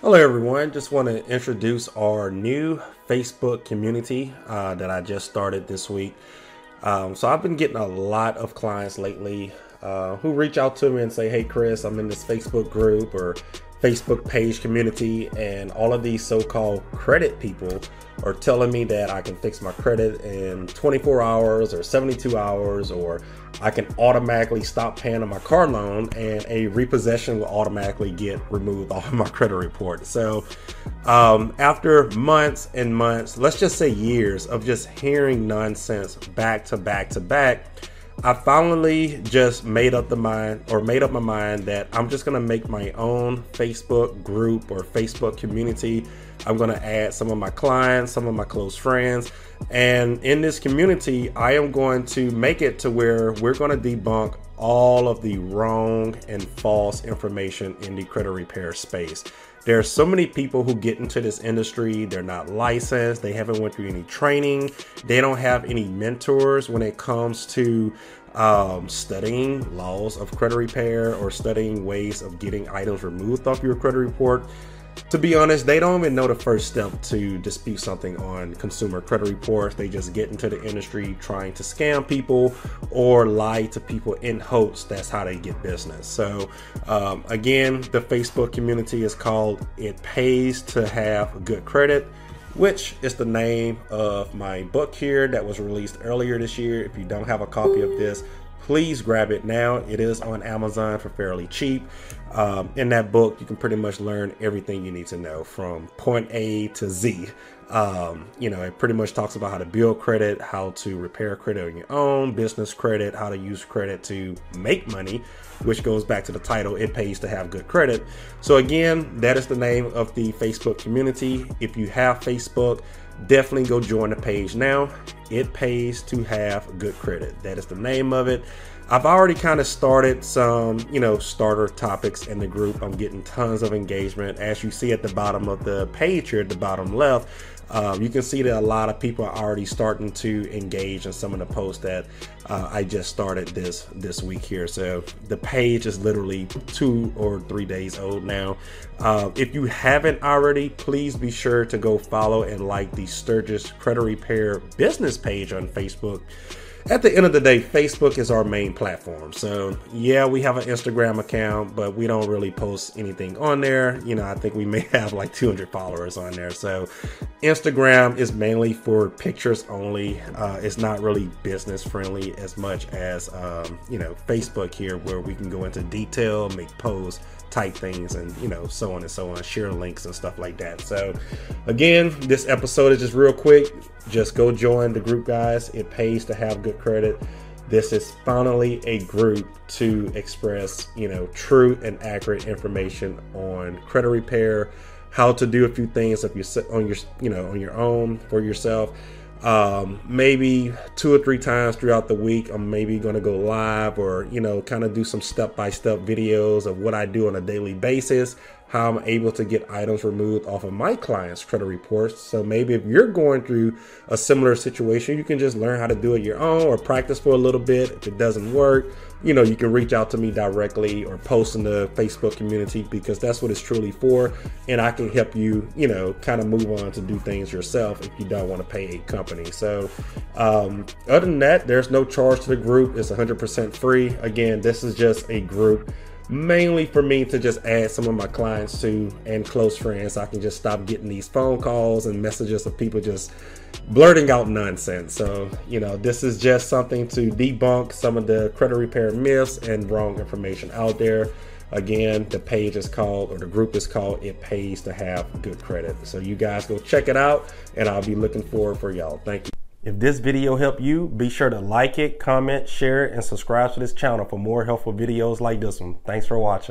Hello, everyone. Just want to introduce our new Facebook community uh, that I just started this week. Um, so, I've been getting a lot of clients lately uh, who reach out to me and say, Hey, Chris, I'm in this Facebook group or Facebook page community, and all of these so called credit people are telling me that I can fix my credit in 24 hours or 72 hours, or I can automatically stop paying on my car loan and a repossession will automatically get removed off of my credit report. So, um, after months and months, let's just say years of just hearing nonsense back to back to back, I finally just made up the mind or made up my mind that I'm just gonna make my own Facebook group or Facebook community. I'm gonna add some of my clients, some of my close friends, and in this community, I am going to make it to where we're gonna debunk all of the wrong and false information in the credit repair space. There are so many people who get into this industry, they're not licensed, they haven't went through any training, they don't have any mentors when it comes to um, studying laws of credit repair or studying ways of getting items removed off your credit report to be honest, they don't even know the first step to dispute something on consumer credit reports. They just get into the industry trying to scam people or lie to people in hopes that's how they get business. So, um, again, the Facebook community is called It Pays to Have Good Credit which is the name of my book here that was released earlier this year. If you don't have a copy of this, please grab it now. It is on Amazon for fairly cheap. Um, in that book, you can pretty much learn everything you need to know from point A to Z. Um, you know, it pretty much talks about how to build credit, how to repair credit on your own, business credit, how to use credit to make money, which goes back to the title, It Pays to Have Good Credit. So, again, that is the name of the Facebook community. If you have Facebook, definitely go join the page now. It pays to have good credit. That is the name of it. I've already kind of started some, you know, starter topics in the group. I'm getting tons of engagement. As you see at the bottom of the page here at the bottom left, um, you can see that a lot of people are already starting to engage in some of the posts that uh, I just started this this week here. So the page is literally two or three days old now. Uh, if you haven't already, please be sure to go follow and like the Stirgus Credit Repair business page on Facebook at the end of the day, Facebook is our main platform. So, yeah, we have an Instagram account, but we don't really post anything on there. You know, I think we may have like 200 followers on there. So, Instagram is mainly for pictures only. Uh, it's not really business friendly as much as, um, you know, Facebook here, where we can go into detail, make posts type things and you know so on and so on share links and stuff like that so again this episode is just real quick just go join the group guys. It pays to have good credit. This is finally a group to express you know true and accurate information on credit repair how to do a few things if you on your you know on your own for yourself. Um, maybe two or three times throughout the week i'm maybe going to go live or you know kind of do some step-by-step videos of what i do on a daily basis how I'm able to get items removed off of my clients' credit reports. So maybe if you're going through a similar situation, you can just learn how to do it your own or practice for a little bit. If it doesn't work, you know, you can reach out to me directly or post in the Facebook community because that's what it's truly for. And I can help you, you know, kind of move on to do things yourself if you don't want to pay a company. So, um, other than that, there's no charge to the group. It's 100% free. Again, this is just a group mainly for me to just add some of my clients to and close friends. So I can just stop getting these phone calls and messages of people just blurting out nonsense. So, you know, this is just something to debunk some of the credit repair myths and wrong information out there. Again, the page is called, or the group is called It Pays to Have Good Credit. So, you guys go check it out, and I'll be looking forward for y'all. Thank you. If this video helped you, be sure to like it, comment, share it, and subscribe to this channel for more helpful videos like this one. Thanks for watching.